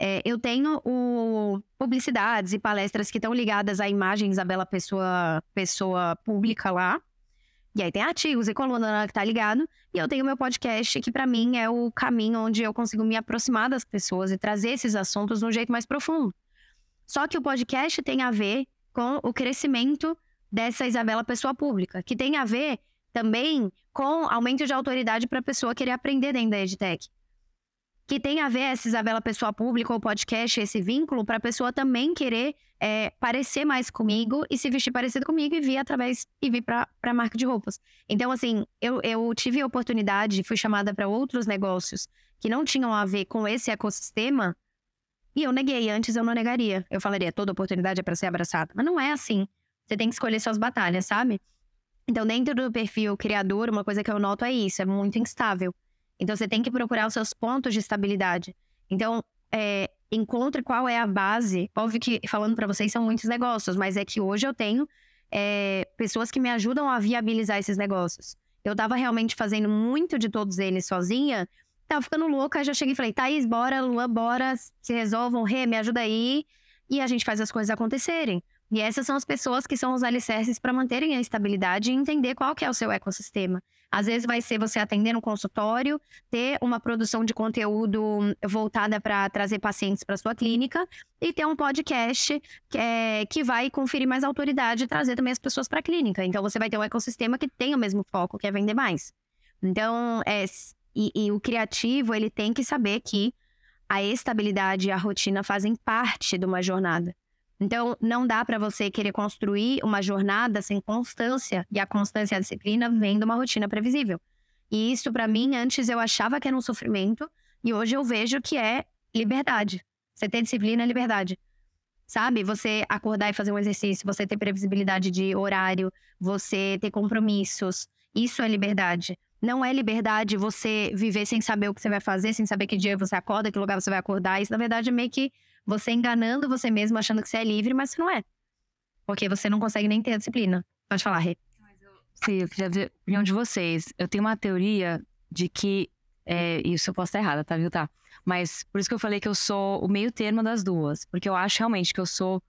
É, eu tenho o, publicidades e palestras que estão ligadas à imagem Isabela Pessoa, pessoa pública lá. E aí tem artigos e coluna que tá ligado. E eu tenho meu podcast, que para mim é o caminho onde eu consigo me aproximar das pessoas e trazer esses assuntos de um jeito mais profundo. Só que o podcast tem a ver com o crescimento dessa Isabela Pessoa Pública, que tem a ver também com aumento de autoridade para a pessoa querer aprender dentro da EdTech que tem a ver essa Isabela pessoa pública ou podcast, esse vínculo, para a pessoa também querer é, parecer mais comigo e se vestir parecido comigo e vir através e vir para a marca de roupas. Então, assim, eu, eu tive a oportunidade, fui chamada para outros negócios que não tinham a ver com esse ecossistema e eu neguei. Antes eu não negaria. Eu falaria, toda oportunidade é para ser abraçada. Mas não é assim. Você tem que escolher suas batalhas, sabe? Então, dentro do perfil criador, uma coisa que eu noto é isso: é muito instável. Então você tem que procurar os seus pontos de estabilidade. Então, é, encontre qual é a base. Óbvio que falando para vocês são muitos negócios, mas é que hoje eu tenho é, pessoas que me ajudam a viabilizar esses negócios. Eu estava realmente fazendo muito de todos eles sozinha tava ficando louca, já cheguei e falei, Thaís, bora, Luan, bora, se resolvam, Rê, me ajuda aí. E a gente faz as coisas acontecerem. E essas são as pessoas que são os alicerces para manterem a estabilidade e entender qual que é o seu ecossistema. Às vezes vai ser você atender no consultório, ter uma produção de conteúdo voltada para trazer pacientes para sua clínica e ter um podcast que, é, que vai conferir mais autoridade e trazer também as pessoas para a clínica. Então você vai ter um ecossistema que tem o mesmo foco, que é vender mais. Então, é, e, e o criativo ele tem que saber que a estabilidade e a rotina fazem parte de uma jornada. Então, não dá para você querer construir uma jornada sem constância, e a constância e a disciplina vem de uma rotina previsível. E isso, para mim, antes eu achava que era um sofrimento, e hoje eu vejo que é liberdade. Você ter disciplina é liberdade. Sabe? Você acordar e fazer um exercício, você ter previsibilidade de horário, você ter compromissos. Isso é liberdade. Não é liberdade você viver sem saber o que você vai fazer, sem saber que dia você acorda, que lugar você vai acordar. Isso, na verdade, é meio que você enganando você mesmo, achando que você é livre, mas você não é. Porque você não consegue nem ter a disciplina. Pode falar, Rê. Sim, eu queria ver a opinião de vocês. Eu tenho uma teoria de que. É, isso eu posso estar errada, tá, viu, tá? Mas por isso que eu falei que eu sou o meio termo das duas. Porque eu acho realmente que eu sou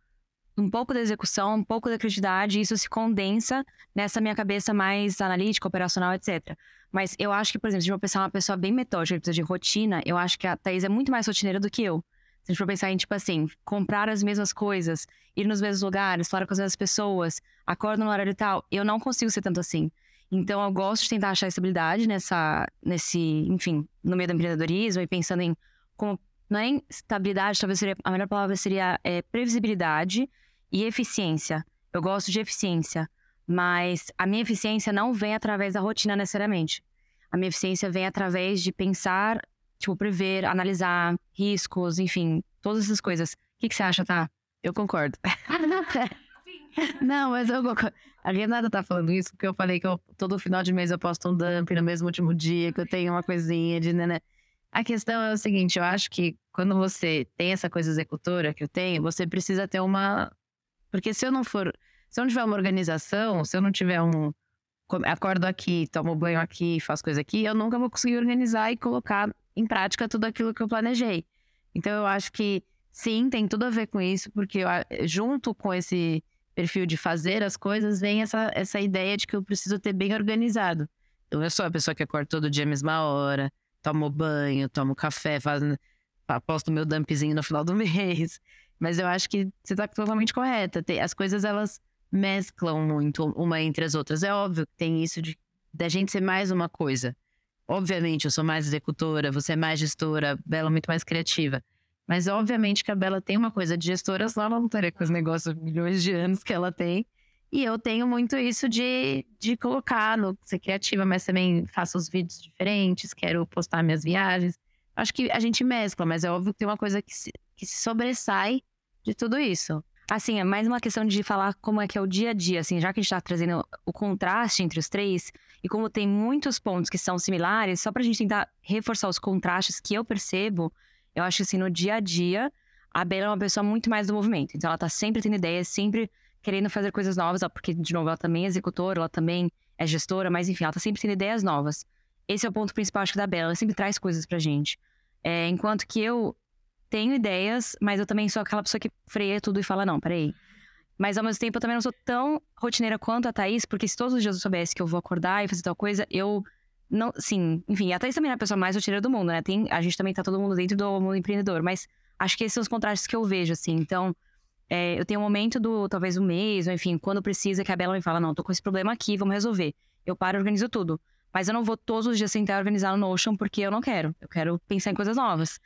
um pouco da execução, um pouco da criatividade, e isso se condensa nessa minha cabeça mais analítica, operacional, etc. Mas eu acho que, por exemplo, se eu pensar uma pessoa bem metódica, que precisa de rotina, eu acho que a Thaís é muito mais rotineira do que eu. Se a gente for pensar em, tipo assim, comprar as mesmas coisas, ir nos mesmos lugares, falar com as mesmas pessoas, acordo no horário e tal, eu não consigo ser tanto assim. Então, eu gosto de tentar achar estabilidade nessa, nesse, enfim, no meio do empreendedorismo e pensando em como, não é estabilidade, talvez seria, a melhor palavra seria é, previsibilidade e eficiência. Eu gosto de eficiência, mas a minha eficiência não vem através da rotina necessariamente. A minha eficiência vem através de pensar tipo, prever, analisar riscos, enfim, todas essas coisas. O que, que você acha, tá? Eu concordo. Não, mas eu concordo. A Renata tá falando isso porque eu falei que eu, todo final de mês eu posto um dump no mesmo último dia, que eu tenho uma coisinha de né, A questão é o seguinte, eu acho que quando você tem essa coisa executora que eu tenho, você precisa ter uma. Porque se eu não for. Se eu não tiver uma organização, se eu não tiver um. Acordo aqui, tomo banho aqui, faço coisa aqui, eu nunca vou conseguir organizar e colocar em prática tudo aquilo que eu planejei. Então eu acho que sim, tem tudo a ver com isso, porque eu, junto com esse perfil de fazer as coisas, vem essa, essa ideia de que eu preciso ter bem organizado. Então eu sou a pessoa que acorda todo dia à mesma hora, tomo banho, tomo café, faz, posto meu dumpzinho no final do mês. Mas eu acho que você está totalmente correta. As coisas elas mesclam muito uma entre as outras. É óbvio que tem isso de da gente ser mais uma coisa. Obviamente, eu sou mais executora, você é mais gestora, Bela é muito mais criativa. Mas, obviamente, que a Bela tem uma coisa de gestora, senão ela não estaria com os negócios milhões de anos que ela tem. E eu tenho muito isso de, de colocar no ser criativa, mas também faço os vídeos diferentes, quero postar minhas viagens. Acho que a gente mescla, mas é óbvio que tem uma coisa que se, que se sobressai de tudo isso. Assim, é mais uma questão de falar como é que é o dia a dia, assim, já que a gente tá trazendo o contraste entre os três, e como tem muitos pontos que são similares, só pra gente tentar reforçar os contrastes que eu percebo, eu acho que assim, no dia a dia, a Bela é uma pessoa muito mais do movimento. Então ela tá sempre tendo ideias, sempre querendo fazer coisas novas, porque, de novo, ela também é executora, ela também é gestora, mas enfim, ela tá sempre tendo ideias novas. Esse é o ponto principal, acho que, da Bela, ela sempre traz coisas pra gente. É, enquanto que eu tenho ideias, mas eu também sou aquela pessoa que freia tudo e fala, não, peraí. Mas ao mesmo tempo eu também não sou tão rotineira quanto a Thaís, porque se todos os dias eu soubesse que eu vou acordar e fazer tal coisa, eu não. Sim, enfim, a Thaís também é a pessoa mais rotineira do mundo, né? Tem, a gente também tá todo mundo dentro do mundo empreendedor, mas acho que esses são os contrastes que eu vejo, assim. Então, é, eu tenho um momento do talvez um mês, ou enfim, quando precisa, que a Bela me fala, não, tô com esse problema aqui, vamos resolver. Eu paro e organizo tudo. Mas eu não vou todos os dias sentar e organizar no Notion, porque eu não quero. Eu quero pensar em coisas novas.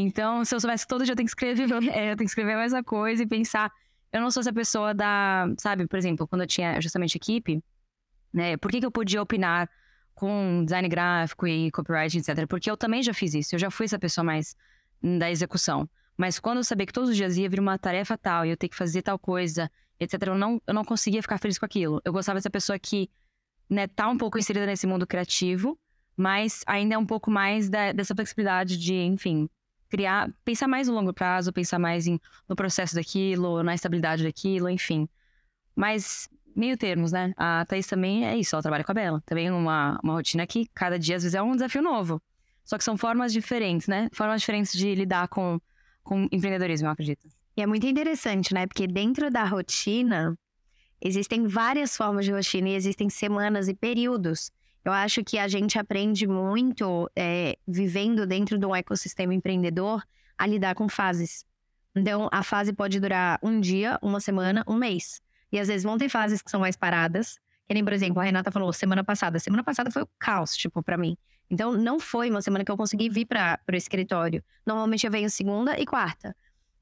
Então, se eu soubesse que todo dia eu tenho que escrever, é, eu tenho que escrever a mesma coisa e pensar. Eu não sou essa pessoa da. Sabe, por exemplo, quando eu tinha justamente equipe, né? Por que, que eu podia opinar com design gráfico e copyright, etc? Porque eu também já fiz isso. Eu já fui essa pessoa mais da execução. Mas quando eu sabia que todos os dias ia vir uma tarefa tal e eu ter que fazer tal coisa, etc., eu não, eu não conseguia ficar feliz com aquilo. Eu gostava dessa pessoa que né, tá um pouco inserida nesse mundo criativo, mas ainda é um pouco mais da, dessa flexibilidade de, enfim, criar, pensar mais no longo prazo, pensar mais em, no processo daquilo, na estabilidade daquilo, enfim. Mas meio termos, né? A Thaís também é isso, ela trabalha com a Bela. Também uma, uma rotina que cada dia às vezes é um desafio novo. Só que são formas diferentes, né? Formas diferentes de lidar com, com empreendedorismo, eu acredito. E é muito interessante, né? Porque dentro da rotina, existem várias formas de rotina e existem semanas e períodos. Eu acho que a gente aprende muito, é, vivendo dentro de um ecossistema empreendedor, a lidar com fases. Então, a fase pode durar um dia, uma semana, um mês. E às vezes vão ter fases que são mais paradas. Que nem, por exemplo, a Renata falou semana passada. Semana passada foi o caos, tipo, para mim. Então, não foi uma semana que eu consegui vir para o escritório. Normalmente eu venho segunda e quarta.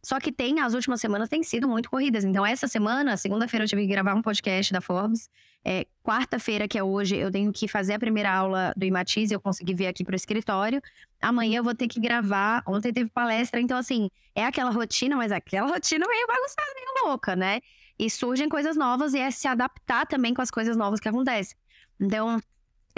Só que tem, as últimas semanas têm sido muito corridas. Então, essa semana, segunda-feira, eu tive que gravar um podcast da Forbes. É, Quarta-feira, que é hoje, eu tenho que fazer a primeira aula do Imatize, eu consegui vir aqui para o escritório. Amanhã eu vou ter que gravar. Ontem teve palestra. Então, assim, é aquela rotina, mas aquela rotina meio bagunçada, meio louca, né? E surgem coisas novas e é se adaptar também com as coisas novas que acontecem. Então,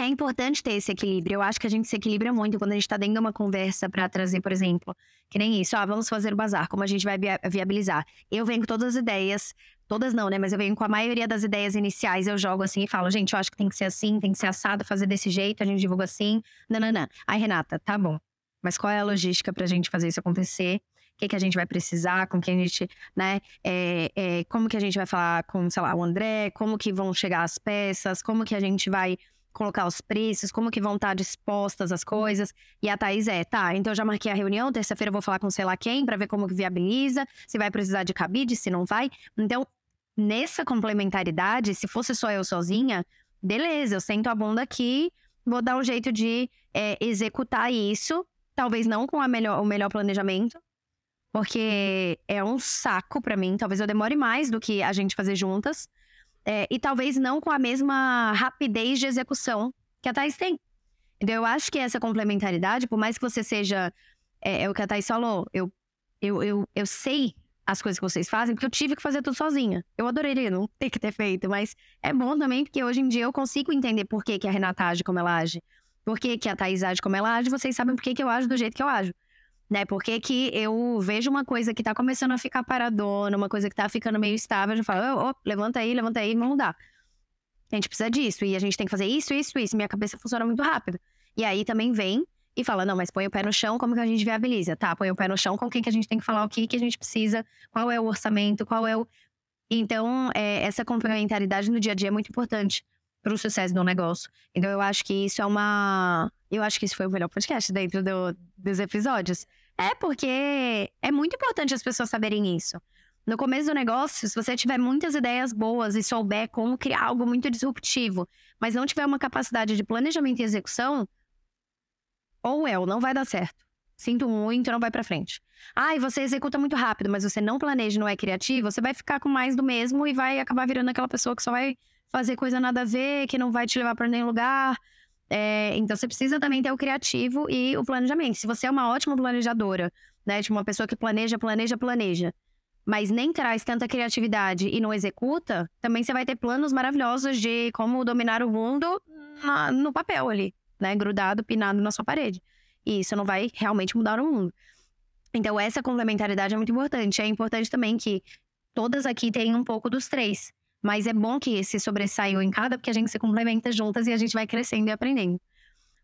é importante ter esse equilíbrio. Eu acho que a gente se equilibra muito quando a gente está dentro de uma conversa para trazer, por exemplo, que nem isso, ah, vamos fazer o bazar, como a gente vai viabilizar. Eu venho com todas as ideias, todas não, né? Mas eu venho com a maioria das ideias iniciais, eu jogo assim e falo, gente, eu acho que tem que ser assim, tem que ser assado, fazer desse jeito, a gente divulga assim, nananã. Aí, Renata, tá bom. Mas qual é a logística para a gente fazer isso acontecer? O que, que a gente vai precisar, com quem a gente, né? É, é, como que a gente vai falar com, sei lá, o André, como que vão chegar as peças, como que a gente vai colocar os preços, como que vão estar dispostas as coisas. E a Thaís é, tá, então já marquei a reunião, terça-feira eu vou falar com sei lá quem para ver como que viabiliza, se vai precisar de cabide, se não vai. Então, nessa complementaridade, se fosse só eu sozinha, beleza, eu sento a bunda aqui, vou dar um jeito de é, executar isso, talvez não com melhor, o melhor planejamento, porque é um saco para mim, talvez eu demore mais do que a gente fazer juntas, é, e talvez não com a mesma rapidez de execução que a Thais tem. Então, eu acho que essa complementaridade, por mais que você seja. É, é o que a Thais falou, eu, eu, eu, eu sei as coisas que vocês fazem, porque eu tive que fazer tudo sozinha. Eu adoraria não ter que ter feito, mas é bom também, porque hoje em dia eu consigo entender por que, que a Renata age como ela age, por que, que a Thais age como ela age, vocês sabem por que, que eu ajo do jeito que eu ajo né? Porque que eu vejo uma coisa que tá começando a ficar paradona, uma coisa que tá ficando meio estável, eu falo, oh, oh, levanta aí, levanta aí, vamos mudar. A gente precisa disso, e a gente tem que fazer isso, isso, isso. Minha cabeça funciona muito rápido. E aí também vem e fala, não, mas põe o pé no chão, como que a gente viabiliza? Tá, põe o pé no chão, com quem que a gente tem que falar o que que a gente precisa, qual é o orçamento, qual é o... Então, é, essa complementaridade no dia a dia é muito importante para o sucesso do negócio. Então, eu acho que isso é uma... Eu acho que isso foi o melhor podcast dentro do, dos episódios. É porque é muito importante as pessoas saberem isso. No começo do negócio, se você tiver muitas ideias boas e souber como criar algo muito disruptivo, mas não tiver uma capacidade de planejamento e execução, ou é, ou não vai dar certo. Sinto muito, não vai para frente. Ah, e você executa muito rápido, mas você não planeja, não é criativo, você vai ficar com mais do mesmo e vai acabar virando aquela pessoa que só vai fazer coisa nada a ver, que não vai te levar para nenhum lugar. É, então você precisa também ter o criativo e o planejamento. Se você é uma ótima planejadora, né? Tipo, uma pessoa que planeja, planeja, planeja, mas nem traz tanta criatividade e não executa, também você vai ter planos maravilhosos de como dominar o mundo na, no papel ali, né? Grudado, pinado na sua parede. E isso não vai realmente mudar o mundo. Então, essa complementaridade é muito importante. É importante também que todas aqui tenham um pouco dos três. Mas é bom que se sobressaiam em cada, porque a gente se complementa juntas e a gente vai crescendo e aprendendo.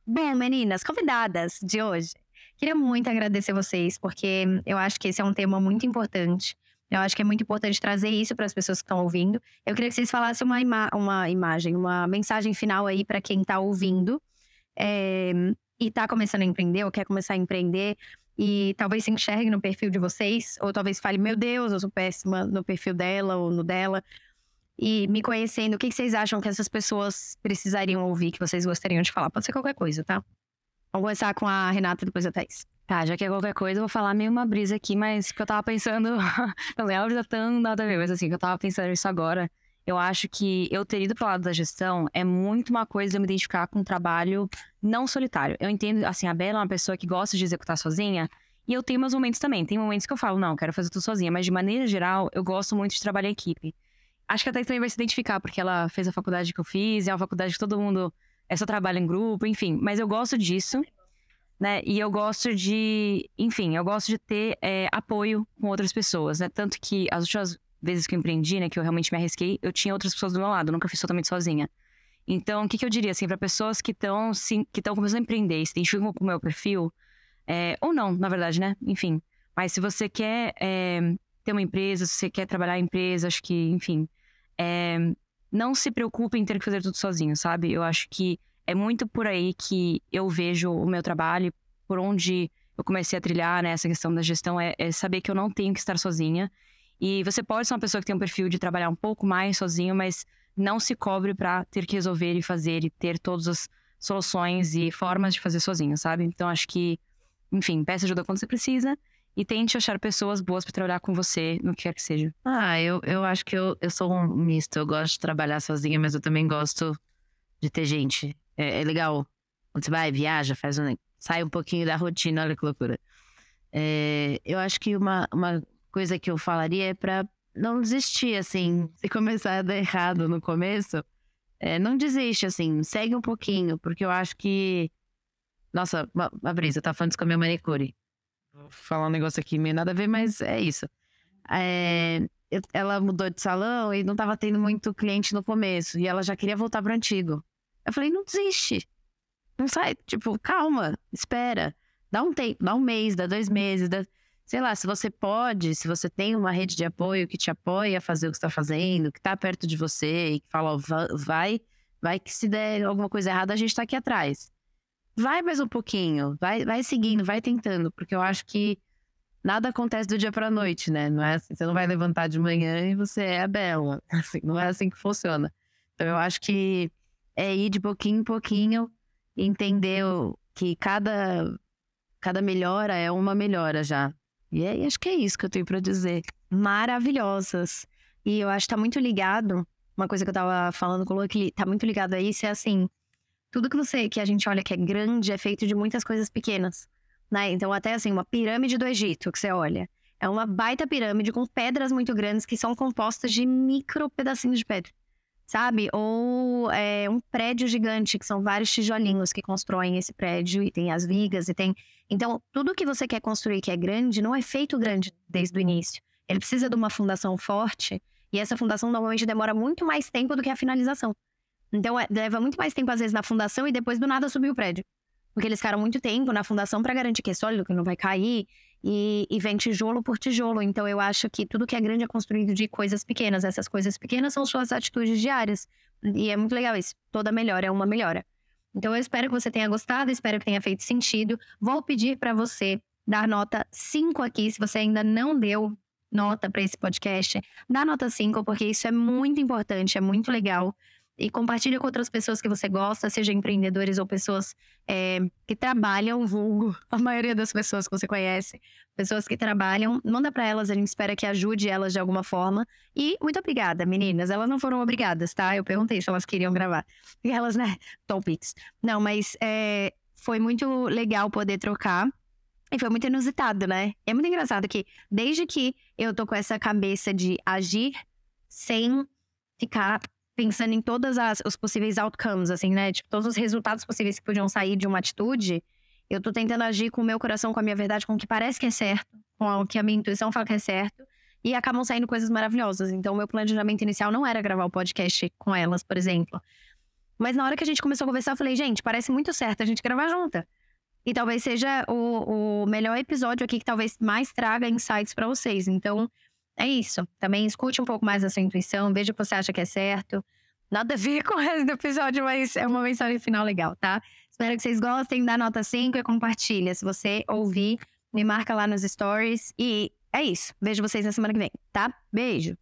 Bom, meninas, convidadas de hoje, queria muito agradecer vocês, porque eu acho que esse é um tema muito importante. Eu acho que é muito importante trazer isso para as pessoas que estão ouvindo. Eu queria que vocês falassem uma, ima uma imagem, uma mensagem final aí para quem está ouvindo é, e está começando a empreender ou quer começar a empreender e talvez se enxergue no perfil de vocês, ou talvez fale: Meu Deus, eu sou péssima no perfil dela ou no dela e me conhecendo, o que vocês acham que essas pessoas precisariam ouvir, que vocês gostariam de falar? Pode ser qualquer coisa, tá? Vamos começar com a Renata depois a Thaís. Tá, já que é qualquer coisa, eu vou falar meio uma brisa aqui, mas que eu tava pensando. não é uma tão nada a ver, mas assim, que eu tava pensando isso agora. Eu acho que eu ter ido pro lado da gestão é muito uma coisa de eu me identificar com um trabalho não solitário. Eu entendo, assim, a Bela é uma pessoa que gosta de executar sozinha, e eu tenho meus momentos também. Tem momentos que eu falo, não, quero fazer tudo sozinha, mas de maneira geral, eu gosto muito de trabalhar em equipe. Acho que a Thaís também vai se identificar, porque ela fez a faculdade que eu fiz, é uma faculdade que todo mundo é só trabalha em grupo, enfim. Mas eu gosto disso, né? E eu gosto de. Enfim, eu gosto de ter é, apoio com outras pessoas, né? Tanto que as últimas vezes que eu empreendi, né, que eu realmente me arrisquei, eu tinha outras pessoas do meu lado, nunca fiz totalmente sozinha. Então, o que, que eu diria, assim, para pessoas que estão que estão começando a empreender, se identificam com o meu perfil, é, ou não, na verdade, né? Enfim. Mas se você quer é, ter uma empresa, se você quer trabalhar em empresa, acho que, enfim, é, não se preocupe em ter que fazer tudo sozinho, sabe? Eu acho que é muito por aí que eu vejo o meu trabalho, por onde eu comecei a trilhar né, questão da gestão, é, é saber que eu não tenho que estar sozinha. E você pode ser uma pessoa que tem um perfil de trabalhar um pouco mais sozinho, mas não se cobre para ter que resolver e fazer e ter todas as soluções e formas de fazer sozinho, sabe? Então acho que, enfim, peça ajuda quando você precisa e tente achar pessoas boas para trabalhar com você no que quer que seja. Ah, eu, eu acho que eu, eu sou um misto. Eu gosto de trabalhar sozinha, mas eu também gosto de ter gente. É, é legal. Quando você vai, viaja, faz um. Sai um pouquinho da rotina, olha que loucura. É, eu acho que uma, uma coisa que eu falaria é para não desistir, assim. Se começar a dar errado no começo, é, não desiste, assim. Segue um pouquinho, porque eu acho que. Nossa, a brisa, tá falando isso com a minha manicure. Vou falar um negócio aqui meio nada a ver, mas é isso. É, ela mudou de salão e não tava tendo muito cliente no começo. E ela já queria voltar pro antigo. Eu falei, não desiste. Não sai, tipo, calma, espera. Dá um tempo, dá um mês, dá dois meses, dá sei lá, se você pode, se você tem uma rede de apoio que te apoia a fazer o que está fazendo, que está perto de você e que fala, ó, vai, vai que se der alguma coisa errada, a gente está aqui atrás. Vai mais um pouquinho, vai, vai seguindo, vai tentando, porque eu acho que nada acontece do dia para noite, né? Não é assim, você não vai levantar de manhã e você é a bela. Assim, não é assim que funciona. Então eu acho que é ir de pouquinho em pouquinho entender que cada cada melhora é uma melhora já. E aí, acho que é isso que eu tenho para dizer. Maravilhosas. E eu acho que tá muito ligado, uma coisa que eu tava falando que tá muito ligado a isso, é assim, tudo que você, que a gente olha que é grande, é feito de muitas coisas pequenas, né? Então, até assim, uma pirâmide do Egito, que você olha, é uma baita pirâmide com pedras muito grandes que são compostas de micro pedacinhos de pedra sabe? Ou é, um prédio gigante, que são vários tijolinhos que constroem esse prédio, e tem as vigas, e tem. Então, tudo que você quer construir que é grande, não é feito grande desde o início. Ele precisa de uma fundação forte, e essa fundação normalmente demora muito mais tempo do que a finalização. Então, é, leva muito mais tempo, às vezes, na fundação e depois do nada subir o prédio. Porque eles ficaram muito tempo na fundação para garantir que é sólido, que não vai cair, e, e, vem tijolo por tijolo. Então, eu acho que tudo que é grande é construído de coisas pequenas. Essas coisas pequenas são suas atitudes diárias. E é muito legal isso. Toda melhora é uma melhora. Então, eu espero que você tenha gostado, espero que tenha feito sentido. Vou pedir para você dar nota 5 aqui, se você ainda não deu nota para esse podcast, dá nota 5, porque isso é muito importante, é muito legal e compartilha com outras pessoas que você gosta, seja empreendedores ou pessoas é, que trabalham, vulgo, a maioria das pessoas que você conhece, pessoas que trabalham, manda para elas, a gente espera que ajude elas de alguma forma. E muito obrigada, meninas. Elas não foram obrigadas, tá? Eu perguntei se elas queriam gravar. E elas, né? Topics. Não, mas é, foi muito legal poder trocar. E foi muito inusitado, né? É muito engraçado que, desde que eu tô com essa cabeça de agir sem ficar pensando em todas as, os possíveis outcomes, assim, né? Tipo, todos os resultados possíveis que podiam sair de uma atitude, eu tô tentando agir com o meu coração, com a minha verdade, com o que parece que é certo, com o que a minha intuição fala que é certo, e acabam saindo coisas maravilhosas. Então, o meu planejamento inicial não era gravar o podcast com elas, por exemplo. Mas na hora que a gente começou a conversar, eu falei, gente, parece muito certo a gente gravar junta. E talvez seja o, o melhor episódio aqui que talvez mais traga insights para vocês. Então, é isso. Também escute um pouco mais a sua intuição, veja o que você acha que é certo. Nada a ver com o resto do episódio, mas é uma mensagem final legal, tá? Espero que vocês gostem, dá nota 5 e compartilha. Se você ouvir, me marca lá nos stories. E é isso. Vejo vocês na semana que vem, tá? Beijo!